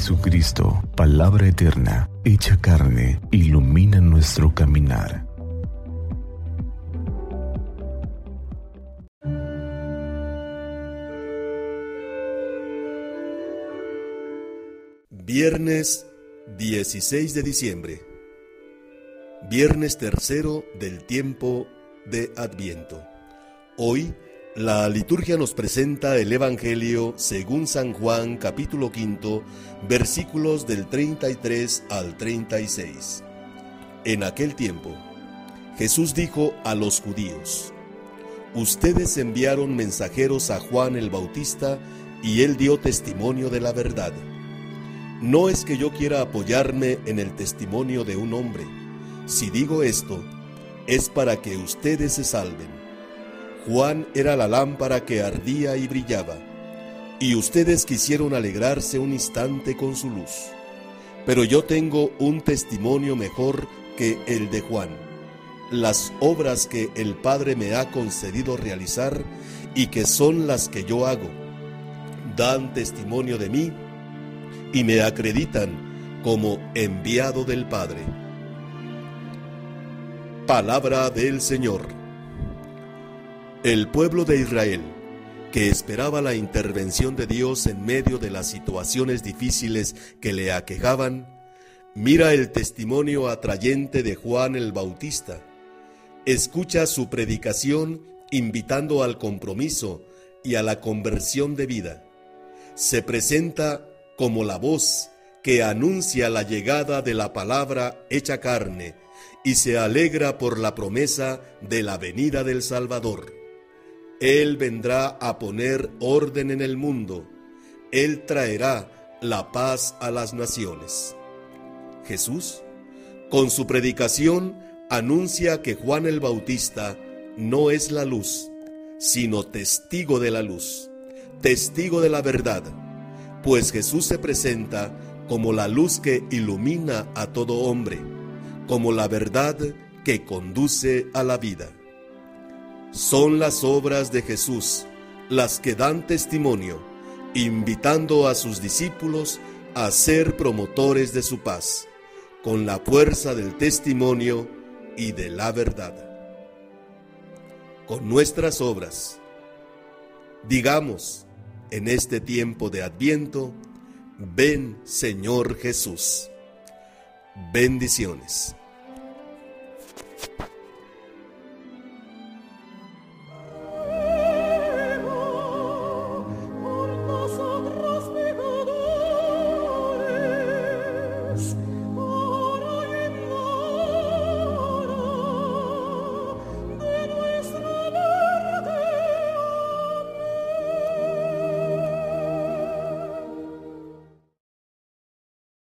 Jesucristo, palabra eterna, hecha carne, ilumina nuestro caminar. Viernes 16 de diciembre. Viernes tercero del tiempo de Adviento. Hoy la liturgia nos presenta el Evangelio según San Juan capítulo quinto versículos del 33 al 36. En aquel tiempo, Jesús dijo a los judíos, Ustedes enviaron mensajeros a Juan el Bautista y él dio testimonio de la verdad. No es que yo quiera apoyarme en el testimonio de un hombre. Si digo esto, es para que ustedes se salven. Juan era la lámpara que ardía y brillaba, y ustedes quisieron alegrarse un instante con su luz. Pero yo tengo un testimonio mejor que el de Juan. Las obras que el Padre me ha concedido realizar y que son las que yo hago, dan testimonio de mí y me acreditan como enviado del Padre. Palabra del Señor. El pueblo de Israel, que esperaba la intervención de Dios en medio de las situaciones difíciles que le aquejaban, mira el testimonio atrayente de Juan el Bautista, escucha su predicación invitando al compromiso y a la conversión de vida. Se presenta como la voz que anuncia la llegada de la palabra hecha carne y se alegra por la promesa de la venida del Salvador. Él vendrá a poner orden en el mundo. Él traerá la paz a las naciones. Jesús, con su predicación, anuncia que Juan el Bautista no es la luz, sino testigo de la luz, testigo de la verdad, pues Jesús se presenta como la luz que ilumina a todo hombre, como la verdad que conduce a la vida. Son las obras de Jesús las que dan testimonio, invitando a sus discípulos a ser promotores de su paz, con la fuerza del testimonio y de la verdad. Con nuestras obras, digamos en este tiempo de adviento, ven Señor Jesús. Bendiciones.